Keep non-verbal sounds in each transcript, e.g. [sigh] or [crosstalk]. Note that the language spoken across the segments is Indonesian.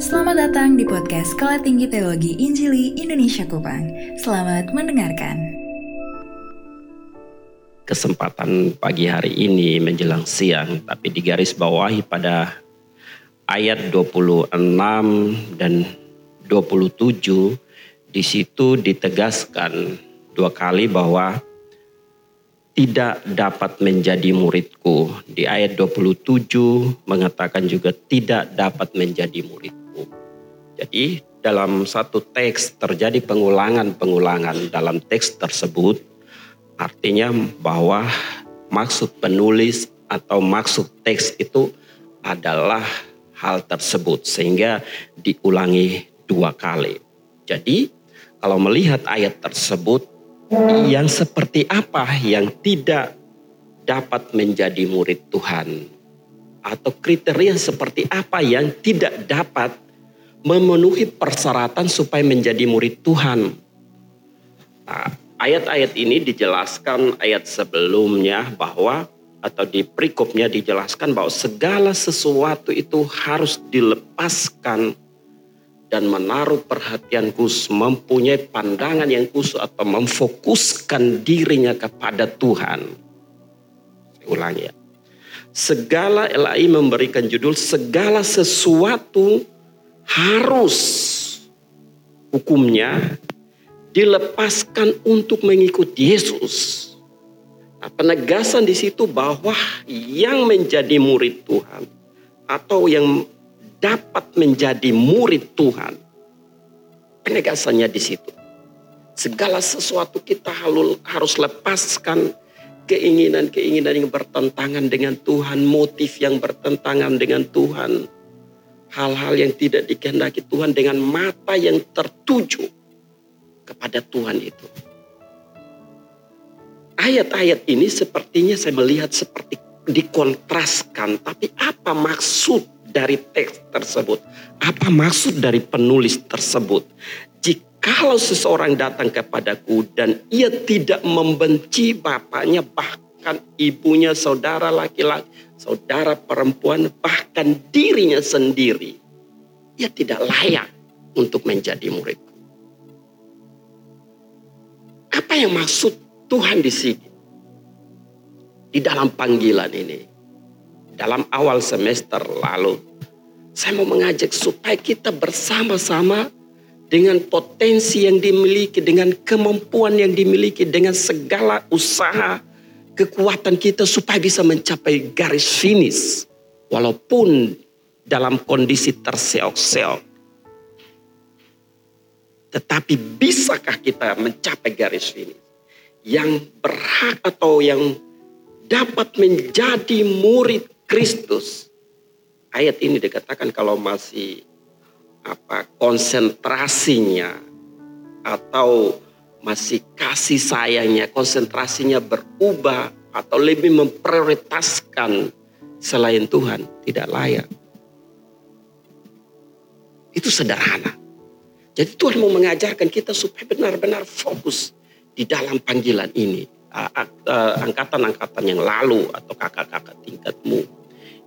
Selamat datang di podcast Sekolah Tinggi Teologi Injili Indonesia Kupang. Selamat mendengarkan. Kesempatan pagi hari ini menjelang siang, tapi digaris bawahi pada ayat 26 dan 27 di situ ditegaskan dua kali bahwa tidak dapat menjadi muridku. Di ayat 27 mengatakan juga tidak dapat menjadi muridku. Jadi dalam satu teks terjadi pengulangan-pengulangan dalam teks tersebut. Artinya bahwa maksud penulis atau maksud teks itu adalah hal tersebut sehingga diulangi dua kali. Jadi kalau melihat ayat tersebut yang seperti apa yang tidak dapat menjadi murid Tuhan? Atau kriteria seperti apa yang tidak dapat memenuhi persyaratan supaya menjadi murid Tuhan? Nah, ayat-ayat ini dijelaskan ayat sebelumnya bahwa atau di perikopnya dijelaskan bahwa segala sesuatu itu harus dilepaskan dan menaruh perhatian khusus, mempunyai pandangan yang khusus atau memfokuskan dirinya kepada Tuhan. Saya ulangi ya. Segala LAI memberikan judul segala sesuatu harus hukumnya dilepaskan untuk mengikuti Yesus. Nah, penegasan di situ bahwa yang menjadi murid Tuhan atau yang dapat menjadi murid Tuhan. Penegasannya di situ. Segala sesuatu kita harus lepaskan keinginan-keinginan yang bertentangan dengan Tuhan, motif yang bertentangan dengan Tuhan, hal-hal yang tidak dikehendaki Tuhan dengan mata yang tertuju kepada Tuhan itu. Ayat-ayat ini sepertinya saya melihat seperti dikontraskan, tapi apa maksud dari teks tersebut? Apa maksud dari penulis tersebut? Jikalau seseorang datang kepadaku dan ia tidak membenci bapaknya, bahkan ibunya, saudara laki-laki, saudara perempuan, bahkan dirinya sendiri, ia tidak layak untuk menjadi muridku. Apa yang maksud Tuhan di sini? Di dalam panggilan ini dalam awal semester lalu. Saya mau mengajak supaya kita bersama-sama dengan potensi yang dimiliki, dengan kemampuan yang dimiliki, dengan segala usaha, kekuatan kita supaya bisa mencapai garis finish. Walaupun dalam kondisi terseok-seok. Tetapi bisakah kita mencapai garis finish? Yang berhak atau yang dapat menjadi murid Kristus. Ayat ini dikatakan kalau masih apa konsentrasinya atau masih kasih sayangnya, konsentrasinya berubah atau lebih memprioritaskan selain Tuhan tidak layak. Itu sederhana. Jadi Tuhan mau mengajarkan kita supaya benar-benar fokus di dalam panggilan ini. Angkatan-angkatan yang lalu atau kakak-kakak tingkatmu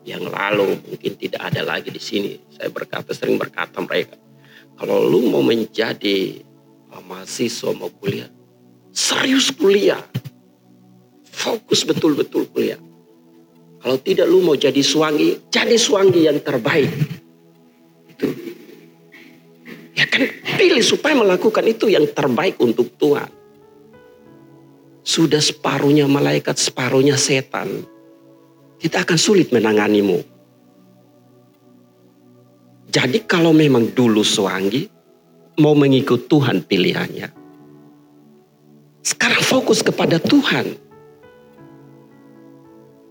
yang lalu mungkin tidak ada lagi di sini. Saya berkata sering berkata mereka, kalau lu mau menjadi mahasiswa mau kuliah, serius kuliah, fokus betul-betul kuliah. Kalau tidak lu mau jadi suangi, jadi suangi yang terbaik. Itu. Ya kan pilih supaya melakukan itu yang terbaik untuk Tuhan. Sudah separuhnya malaikat, separuhnya setan kita akan sulit menanganimu. Jadi kalau memang dulu Suanggi mau mengikut Tuhan pilihannya. Sekarang fokus kepada Tuhan.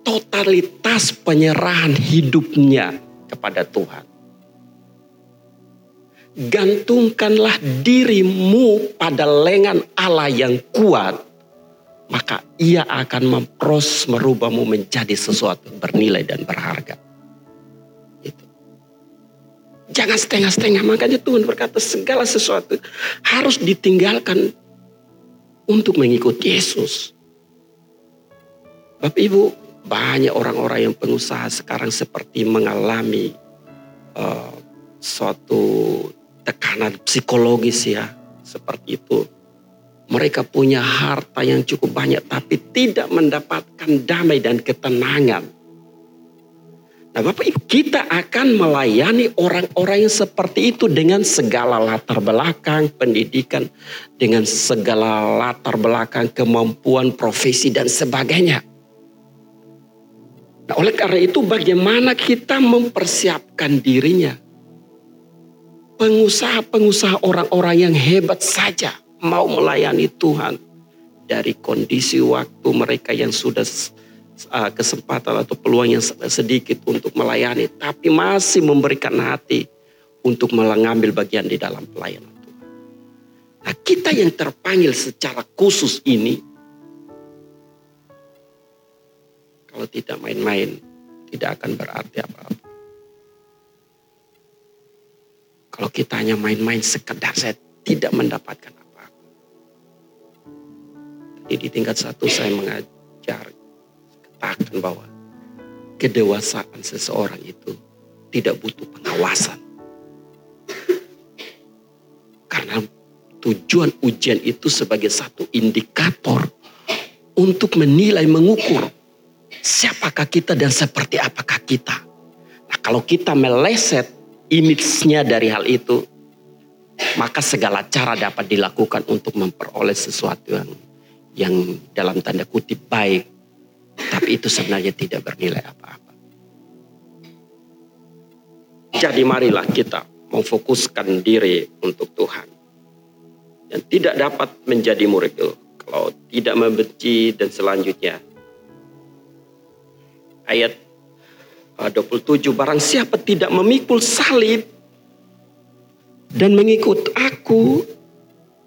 Totalitas penyerahan hidupnya kepada Tuhan. Gantungkanlah dirimu pada lengan Allah yang kuat maka ia akan mempros merubahmu menjadi sesuatu bernilai dan berharga. Itu. Jangan setengah-setengah. Makanya Tuhan berkata segala sesuatu harus ditinggalkan untuk mengikuti Yesus. Bapak Ibu, banyak orang-orang yang pengusaha sekarang seperti mengalami uh, suatu tekanan psikologis ya seperti itu. Mereka punya harta yang cukup banyak tapi tidak mendapatkan damai dan ketenangan. Nah Bapak Ibu kita akan melayani orang-orang yang seperti itu dengan segala latar belakang pendidikan, dengan segala latar belakang kemampuan profesi dan sebagainya. Nah oleh karena itu bagaimana kita mempersiapkan dirinya pengusaha-pengusaha orang-orang yang hebat saja mau melayani Tuhan dari kondisi waktu mereka yang sudah uh, kesempatan atau peluang yang sedikit untuk melayani tapi masih memberikan hati untuk mengambil bagian di dalam pelayanan Tuhan. Nah, kita yang terpanggil secara khusus ini kalau tidak main-main tidak akan berarti apa-apa. Kalau kita hanya main-main sekedar saya tidak mendapatkan. Jadi di tingkat satu saya mengajar, katakan bahwa kedewasaan seseorang itu tidak butuh pengawasan. Karena tujuan ujian itu sebagai satu indikator untuk menilai, mengukur siapakah kita dan seperti apakah kita. Nah kalau kita meleset image-nya dari hal itu, maka segala cara dapat dilakukan untuk memperoleh sesuatu yang yang dalam tanda kutip baik, tapi itu sebenarnya tidak bernilai apa-apa. Jadi marilah kita memfokuskan diri untuk Tuhan. Dan tidak dapat menjadi murid itu kalau tidak membenci dan selanjutnya. Ayat 27 barang siapa tidak memikul salib dan mengikut aku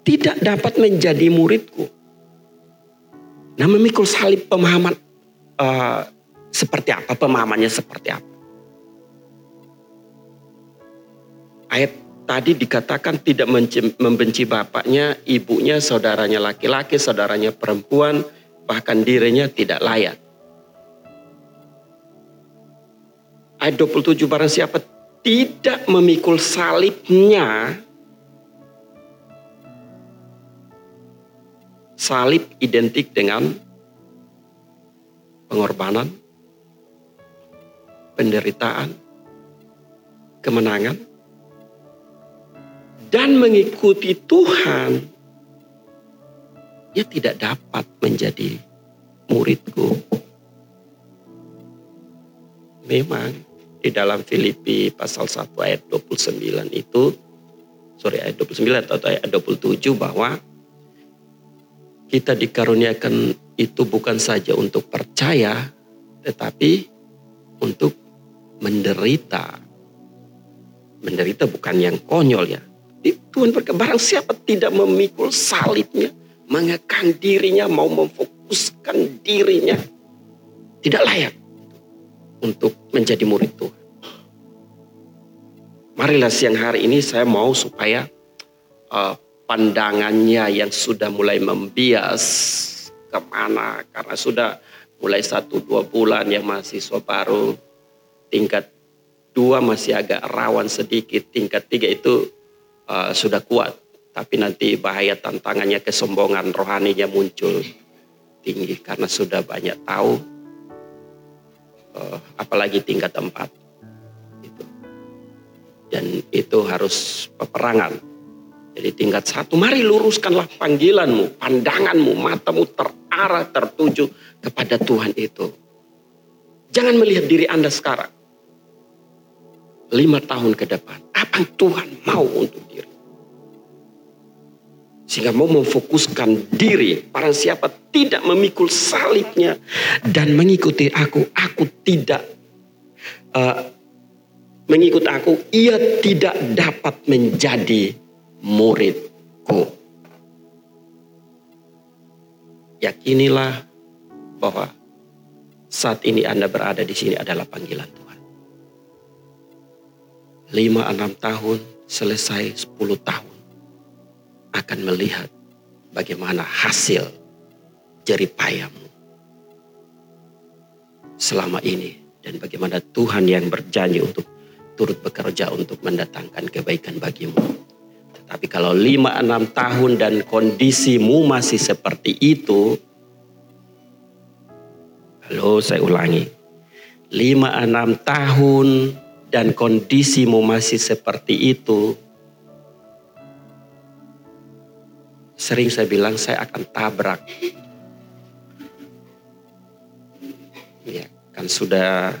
tidak dapat menjadi muridku. Nah memikul salib pemahaman uh, seperti apa? Pemahamannya seperti apa? Ayat tadi dikatakan tidak membenci bapaknya, ibunya, saudaranya laki-laki, saudaranya perempuan, bahkan dirinya tidak layak. ayat 27 barang siapa tidak memikul salibnya salib identik dengan pengorbanan penderitaan kemenangan dan mengikuti Tuhan ia tidak dapat menjadi muridku. Memang di dalam Filipi pasal 1 ayat 29 itu sorry ayat 29 atau ayat 27 bahwa kita dikaruniakan itu bukan saja untuk percaya tetapi untuk menderita. Menderita bukan yang konyol ya. Tuhan berkata barang siapa tidak memikul salibnya, mengekang dirinya, mau memfokuskan dirinya, tidak layak untuk menjadi murid Tuhan. Marilah siang hari ini saya mau supaya uh, pandangannya yang sudah mulai membias ke mana. Karena sudah mulai satu dua bulan yang mahasiswa baru. Tingkat dua masih agak rawan sedikit. Tingkat tiga itu uh, sudah kuat. Tapi nanti bahaya tantangannya kesombongan rohaninya muncul tinggi karena sudah banyak tahu uh, apalagi tingkat empat. Dan itu harus peperangan jadi tingkat satu mari luruskanlah panggilanmu pandanganmu matamu terarah tertuju kepada Tuhan itu jangan melihat diri anda sekarang lima tahun ke depan apa yang Tuhan mau untuk diri sehingga mau memfokuskan diri. Para siapa tidak memikul salibnya dan mengikuti aku, aku tidak uh, mengikut aku, ia tidak dapat menjadi muridku. Yakinilah bahwa saat ini Anda berada di sini adalah panggilan Tuhan. Lima enam tahun selesai sepuluh tahun akan melihat bagaimana hasil jeripayamu selama ini dan bagaimana Tuhan yang berjanji untuk turut bekerja untuk mendatangkan kebaikan bagimu. Tetapi kalau lima enam tahun dan kondisimu masih seperti itu, halo saya ulangi, lima enam tahun dan kondisimu masih seperti itu, sering saya bilang saya akan tabrak. Ya, kan sudah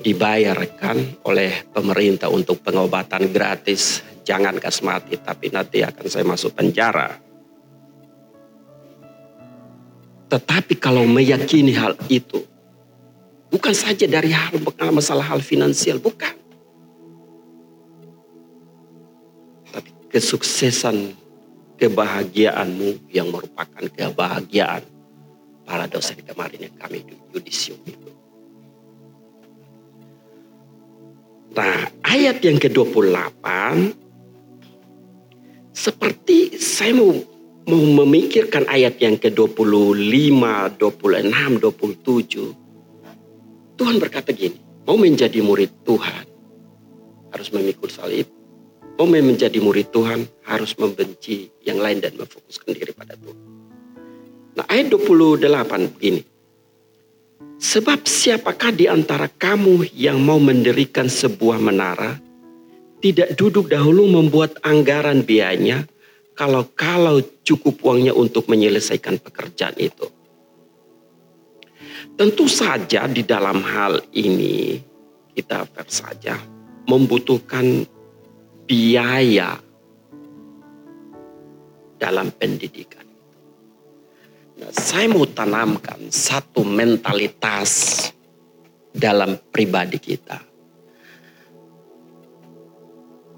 dibayarkan oleh pemerintah untuk pengobatan gratis. Jangan kasmati, tapi nanti akan saya masuk penjara. Tetapi kalau meyakini hal itu, bukan saja dari hal masalah hal finansial, bukan. kesuksesan kebahagiaanmu yang merupakan kebahagiaan para dosen kemarin yang kami di yudisium itu. Nah, ayat yang ke-28 seperti saya mau mau memikirkan ayat yang ke-25, 26, 27. Tuhan berkata gini, mau menjadi murid Tuhan harus memikul salib, Mau menjadi murid Tuhan harus membenci yang lain dan memfokuskan diri pada Tuhan. Nah ayat 28 begini. Sebab siapakah di antara kamu yang mau mendirikan sebuah menara tidak duduk dahulu membuat anggaran biayanya kalau kalau cukup uangnya untuk menyelesaikan pekerjaan itu. Tentu saja di dalam hal ini kita fair saja membutuhkan biaya dalam pendidikan. Saya mau tanamkan satu mentalitas dalam pribadi kita.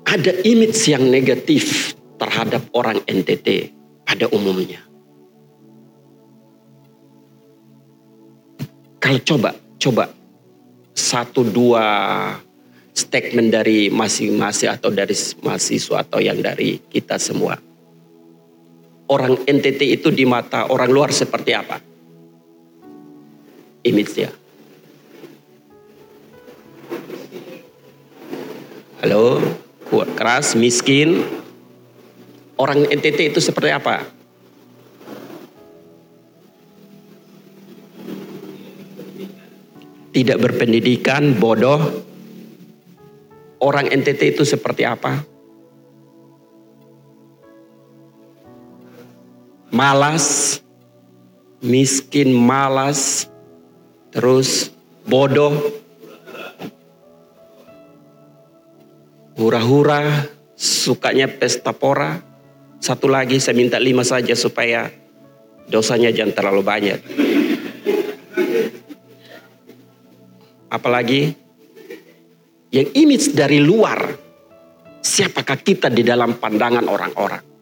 Ada image yang negatif terhadap orang NTT pada umumnya. Kalau coba, coba satu dua statement dari masing-masing atau dari mahasiswa atau yang dari kita semua. Orang NTT itu di mata orang luar seperti apa? Image-nya. Halo, kuat keras, miskin. Orang NTT itu seperti apa? Tidak berpendidikan, bodoh, orang NTT itu seperti apa? Malas, miskin, malas, terus bodoh, hura-hura, sukanya pesta pora. Satu lagi saya minta lima saja supaya dosanya jangan terlalu banyak. Apalagi yang image dari luar, siapakah kita di dalam pandangan orang-orang?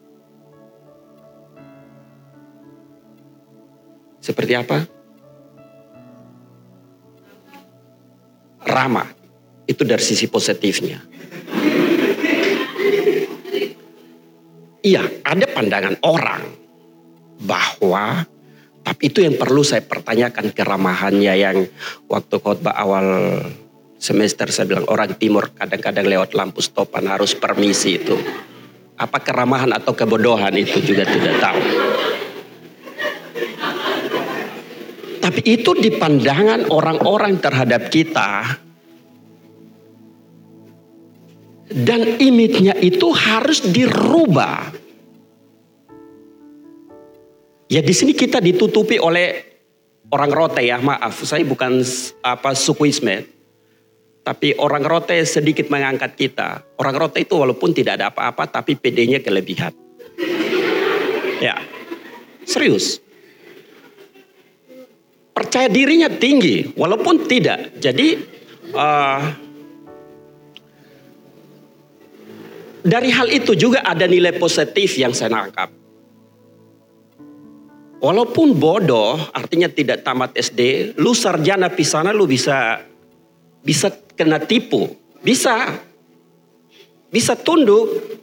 Seperti apa? Ramah. Itu dari sisi positifnya. Iya, ada pandangan orang bahwa tapi itu yang perlu saya pertanyakan keramahannya yang waktu khotbah awal semester saya bilang orang timur kadang-kadang lewat lampu stopan harus permisi itu. Apa keramahan atau kebodohan itu juga tidak tahu. Tapi itu di pandangan orang-orang terhadap kita. Dan image-nya itu harus dirubah. Ya di sini kita ditutupi oleh orang rote ya, maaf saya bukan apa sukuisme. Tapi orang rote sedikit mengangkat kita. Orang rote itu walaupun tidak ada apa-apa tapi PD-nya kelebihan. Ya, serius. Percaya dirinya tinggi walaupun tidak. Jadi uh, dari hal itu juga ada nilai positif yang saya nangkap. Walaupun bodoh, artinya tidak tamat SD, lu sarjana pisana lu bisa bisa kena tipu, bisa bisa tunduk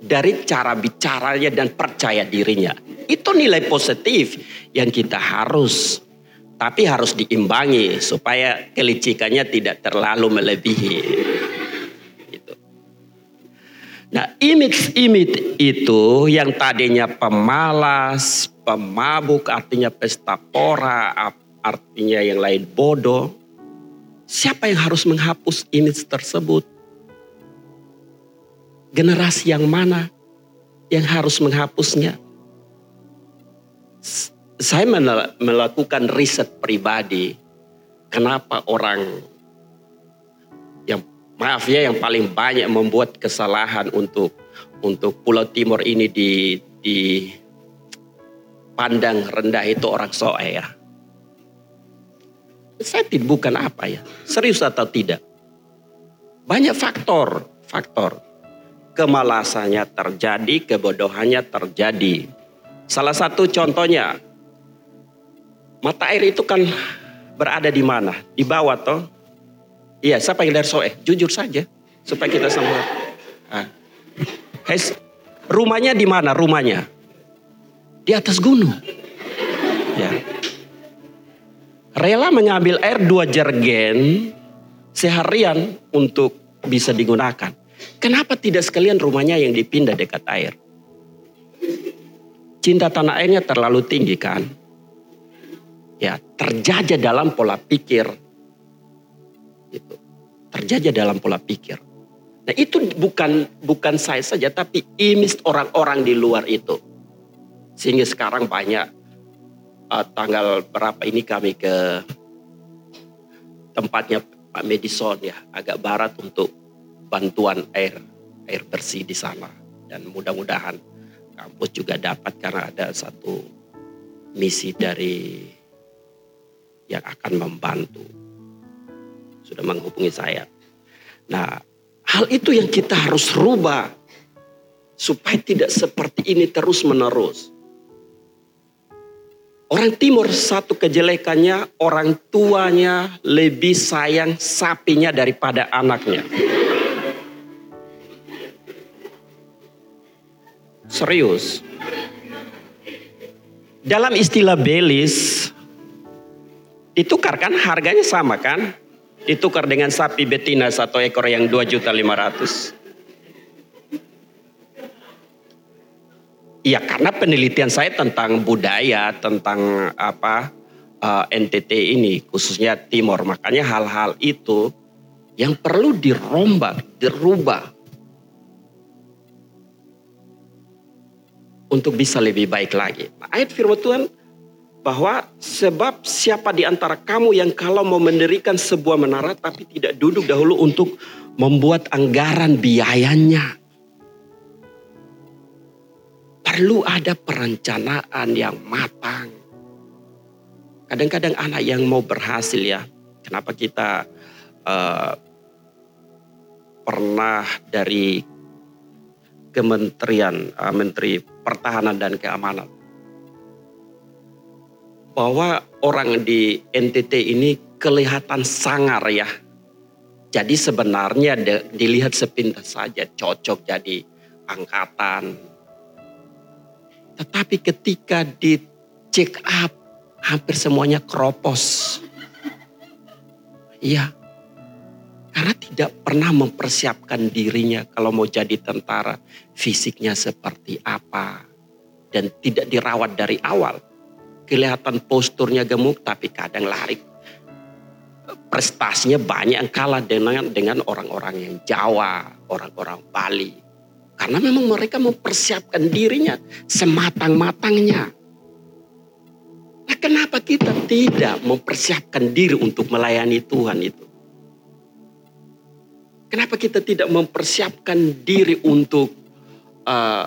dari cara bicaranya dan percaya dirinya. Itu nilai positif yang kita harus Tapi harus diimbangi supaya kelicikannya tidak terlalu melebihi. Gitu. Nah, image-image itu yang tadinya pemalas, pemabuk, artinya pesta pora, artinya yang lain bodoh. Siapa yang harus menghapus image tersebut? Generasi yang mana yang harus menghapusnya? saya melakukan riset pribadi kenapa orang yang maaf ya yang paling banyak membuat kesalahan untuk untuk Pulau Timur ini di di pandang rendah itu orang Soe ya. Saya tidak bukan apa ya, serius atau tidak. Banyak faktor, faktor. Kemalasannya terjadi, kebodohannya terjadi. Salah satu contohnya Mata air itu kan berada di mana? Di bawah toh? Iya, siapa yang dari soe? Jujur saja supaya kita semua. Nah. Hes, rumahnya di mana? Rumahnya di atas gunung. Ya. Rela mengambil air dua jergen seharian untuk bisa digunakan. Kenapa tidak sekalian rumahnya yang dipindah dekat air? Cinta tanah airnya terlalu tinggi kan? ya terjajah dalam pola pikir itu terjajah dalam pola pikir nah itu bukan bukan saya saja tapi imis orang-orang di luar itu sehingga sekarang banyak uh, tanggal berapa ini kami ke tempatnya Pak Medison ya agak barat untuk bantuan air air bersih di sana dan mudah-mudahan kampus juga dapat karena ada satu misi dari yang akan membantu. Sudah menghubungi saya. Nah, hal itu yang kita harus rubah supaya tidak seperti ini terus menerus. Orang timur satu kejelekannya orang tuanya lebih sayang sapinya daripada anaknya. Serius. Dalam istilah Belis, Ditukar kan harganya sama kan? Ditukar dengan sapi betina satu ekor yang 2 juta 500. Iya karena penelitian saya tentang budaya, tentang apa eh, NTT ini khususnya Timur. Makanya hal-hal itu yang perlu dirombak, dirubah. Untuk bisa lebih baik lagi. Ayat firman Tuhan bahwa sebab siapa di antara kamu yang kalau mau mendirikan sebuah menara tapi tidak duduk dahulu untuk membuat anggaran biayanya. Perlu ada perencanaan yang matang. Kadang-kadang anak yang mau berhasil ya, kenapa kita uh, pernah dari Kementerian uh, Menteri Pertahanan dan Keamanan bahwa orang di NTT ini kelihatan sangar ya. Jadi sebenarnya dilihat sepintas saja cocok jadi angkatan. Tetapi ketika di check up hampir semuanya keropos. Iya. Tidak pernah mempersiapkan dirinya kalau mau jadi tentara. Fisiknya seperti apa. Dan tidak dirawat dari awal kelihatan posturnya gemuk tapi kadang lari prestasinya banyak yang kalah dengan dengan orang-orang yang Jawa, orang-orang Bali. Karena memang mereka mempersiapkan dirinya sematang-matangnya. Nah, kenapa kita tidak mempersiapkan diri untuk melayani Tuhan itu? Kenapa kita tidak mempersiapkan diri untuk uh,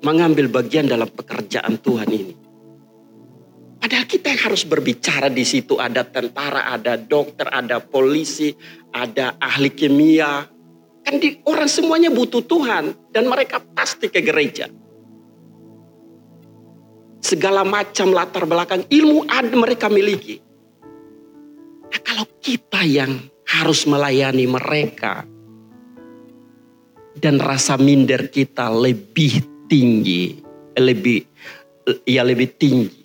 mengambil bagian dalam pekerjaan Tuhan ini? Padahal kita yang harus berbicara di situ ada tentara, ada dokter, ada polisi, ada ahli kimia. Kan di, orang semuanya butuh Tuhan dan mereka pasti ke gereja. Segala macam latar belakang ilmu ada mereka miliki. Nah, kalau kita yang harus melayani mereka dan rasa minder kita lebih tinggi, lebih ya lebih tinggi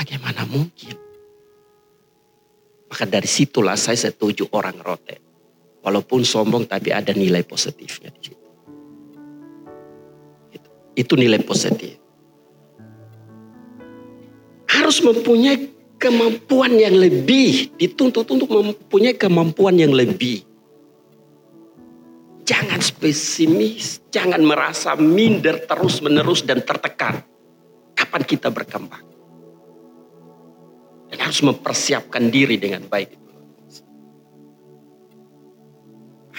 Bagaimana mungkin? Maka dari situlah saya setuju orang rote. Walaupun sombong tapi ada nilai positifnya di situ. Itu, itu nilai positif. Harus mempunyai kemampuan yang lebih. Dituntut untuk mempunyai kemampuan yang lebih. Jangan spesimis, jangan merasa minder terus menerus dan tertekan. Kapan kita berkembang? Dan harus mempersiapkan diri dengan baik.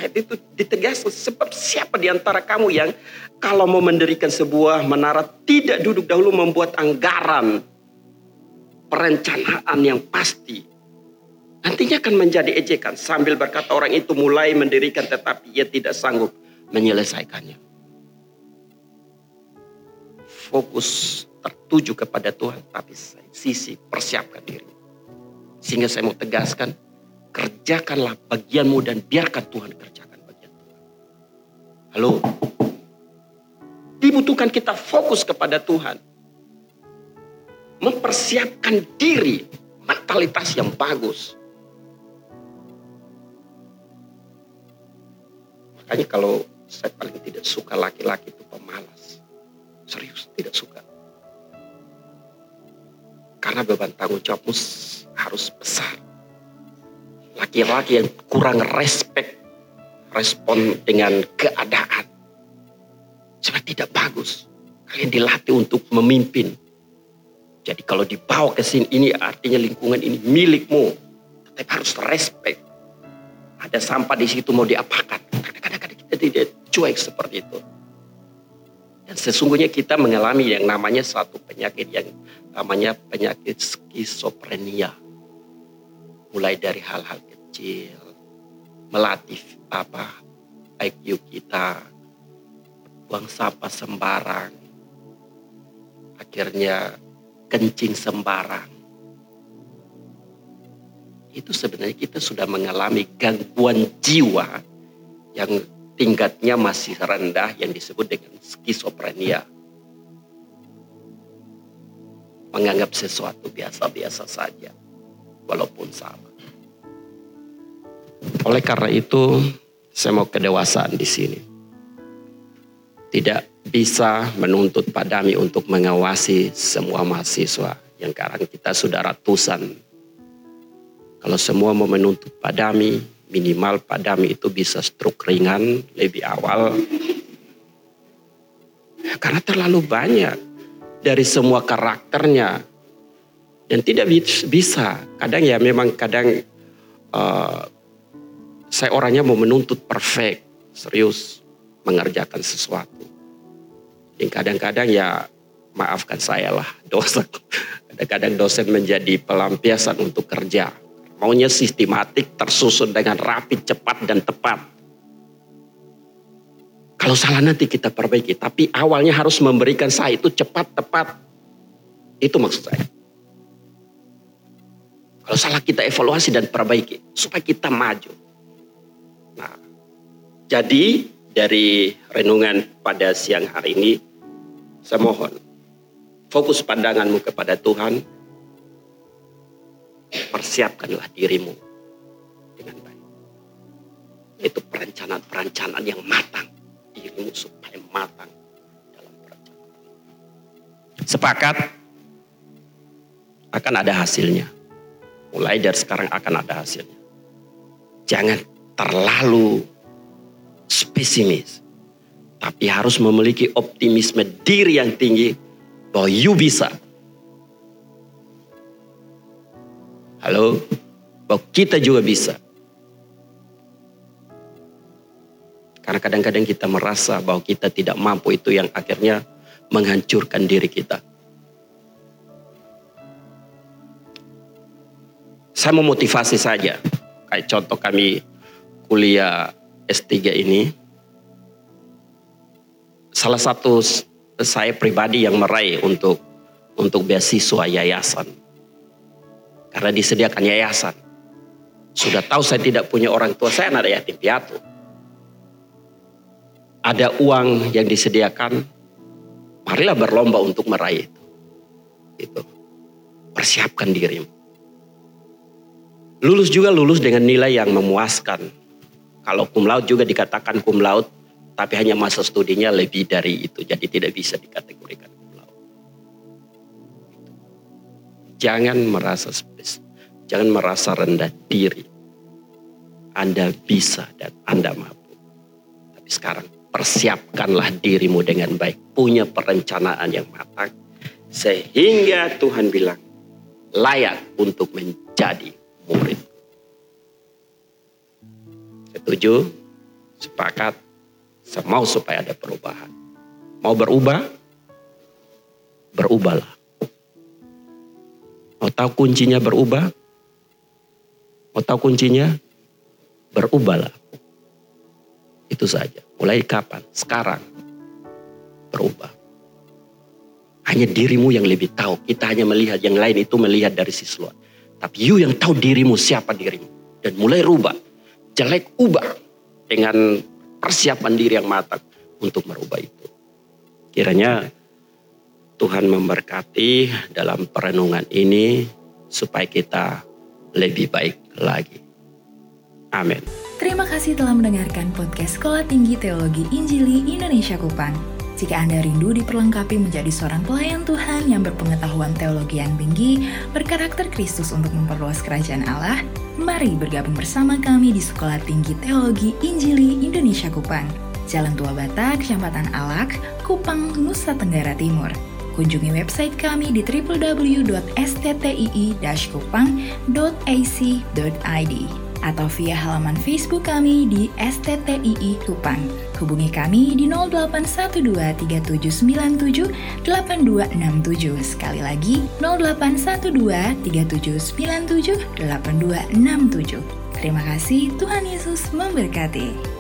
Ayat itu ditegaskan sebab siapa di antara kamu yang kalau mau mendirikan sebuah menara tidak duduk dahulu membuat anggaran perencanaan yang pasti. Nantinya akan menjadi ejekan sambil berkata orang itu mulai mendirikan tetapi ia tidak sanggup menyelesaikannya. Fokus tertuju kepada Tuhan tapi sisi persiapkan diri. Sehingga saya mau tegaskan kerjakanlah bagianmu dan biarkan Tuhan kerjakan bagian Tuhan. Halo? Dibutuhkan kita fokus kepada Tuhan. Mempersiapkan diri, mentalitas yang bagus. Makanya kalau saya paling tidak suka laki-laki itu pemalas. Serius, tidak suka. Karena beban tanggung jawabmu harus besar laki-laki yang kurang respect respon dengan keadaan. Sebab tidak bagus. Kalian dilatih untuk memimpin. Jadi kalau dibawa ke sini ini artinya lingkungan ini milikmu. Tetapi harus respect. Ada sampah di situ mau diapakan. Kita tidak cuek seperti itu. Dan sesungguhnya kita mengalami yang namanya satu penyakit yang namanya penyakit skizofrenia. Mulai dari hal-hal kecil, melatih apa IQ kita, buang sampah sembarang, akhirnya kencing sembarang. Itu sebenarnya kita sudah mengalami gangguan jiwa yang tingkatnya masih rendah yang disebut dengan skizofrenia. Menganggap sesuatu biasa-biasa saja, walaupun salah. Oleh karena itu, saya mau kedewasaan di sini. Tidak bisa menuntut Padami untuk mengawasi semua mahasiswa yang sekarang kita sudah ratusan. Kalau semua mau menuntut Padami, minimal Padami itu bisa struk ringan lebih awal. Karena terlalu banyak dari semua karakternya dan tidak bisa. Kadang ya memang kadang uh, saya orangnya mau menuntut perfect, serius mengerjakan sesuatu. Yang kadang-kadang ya maafkan saya lah [laughs] dosa. Kadang-kadang dosen menjadi pelampiasan untuk kerja. Maunya sistematik, tersusun dengan rapi, cepat, dan tepat. Kalau salah nanti kita perbaiki. Tapi awalnya harus memberikan saya itu cepat, tepat. Itu maksud saya. Kalau salah kita evaluasi dan perbaiki. Supaya kita maju. Nah, jadi dari renungan pada siang hari ini, saya mohon fokus pandanganmu kepada Tuhan, persiapkanlah dirimu dengan baik. Itu perencanaan-perencanaan yang matang, dirimu supaya matang dalam perencanaan. Sepakat akan ada hasilnya. Mulai dari sekarang akan ada hasilnya. Jangan terlalu spesimis. Tapi harus memiliki optimisme diri yang tinggi bahwa you bisa. Halo, bahwa kita juga bisa. Karena kadang-kadang kita merasa bahwa kita tidak mampu itu yang akhirnya menghancurkan diri kita. Saya memotivasi saja. Kayak contoh kami kuliah S3 ini, salah satu saya pribadi yang meraih untuk untuk beasiswa yayasan. Karena disediakan yayasan. Sudah tahu saya tidak punya orang tua, saya anak yatim piatu. Ada uang yang disediakan, marilah berlomba untuk meraih itu. Itu. Persiapkan dirimu. Lulus juga lulus dengan nilai yang memuaskan. Kalau cum laude juga dikatakan cum laude, tapi hanya masa studinya lebih dari itu, jadi tidak bisa dikategorikan cum laude. Jangan merasa jangan merasa rendah diri. Anda bisa dan Anda mampu. Tapi sekarang persiapkanlah dirimu dengan baik, punya perencanaan yang matang, sehingga Tuhan bilang layak untuk menjadi murid. Setuju? Sepakat? Saya mau supaya ada perubahan. Mau berubah? Berubahlah. Mau tahu kuncinya berubah? Mau tahu kuncinya? Berubahlah. Itu saja. Mulai kapan? Sekarang. Berubah. Hanya dirimu yang lebih tahu. Kita hanya melihat yang lain itu melihat dari sisi luar. Tapi you yang tahu dirimu siapa dirimu. Dan mulai rubah. Jelek ubah. Dengan persiapan diri yang matang untuk merubah itu. Kiranya Tuhan memberkati dalam perenungan ini supaya kita lebih baik lagi. Amin. Terima kasih telah mendengarkan podcast Sekolah Tinggi Teologi Injili Indonesia Kupang. Jika Anda rindu diperlengkapi menjadi seorang pelayan Tuhan yang berpengetahuan teologi yang tinggi, berkarakter Kristus untuk memperluas kerajaan Allah, mari bergabung bersama kami di Sekolah Tinggi Teologi Injili Indonesia Kupang. Jalan Tua Bata, Kecamatan Alak, Kupang, Nusa Tenggara Timur. Kunjungi website kami di www.sttii-kupang.ac.id atau via halaman Facebook kami di STTII Kupang. Hubungi kami di 081237978267. Sekali lagi 081237978267. Terima kasih, Tuhan Yesus memberkati.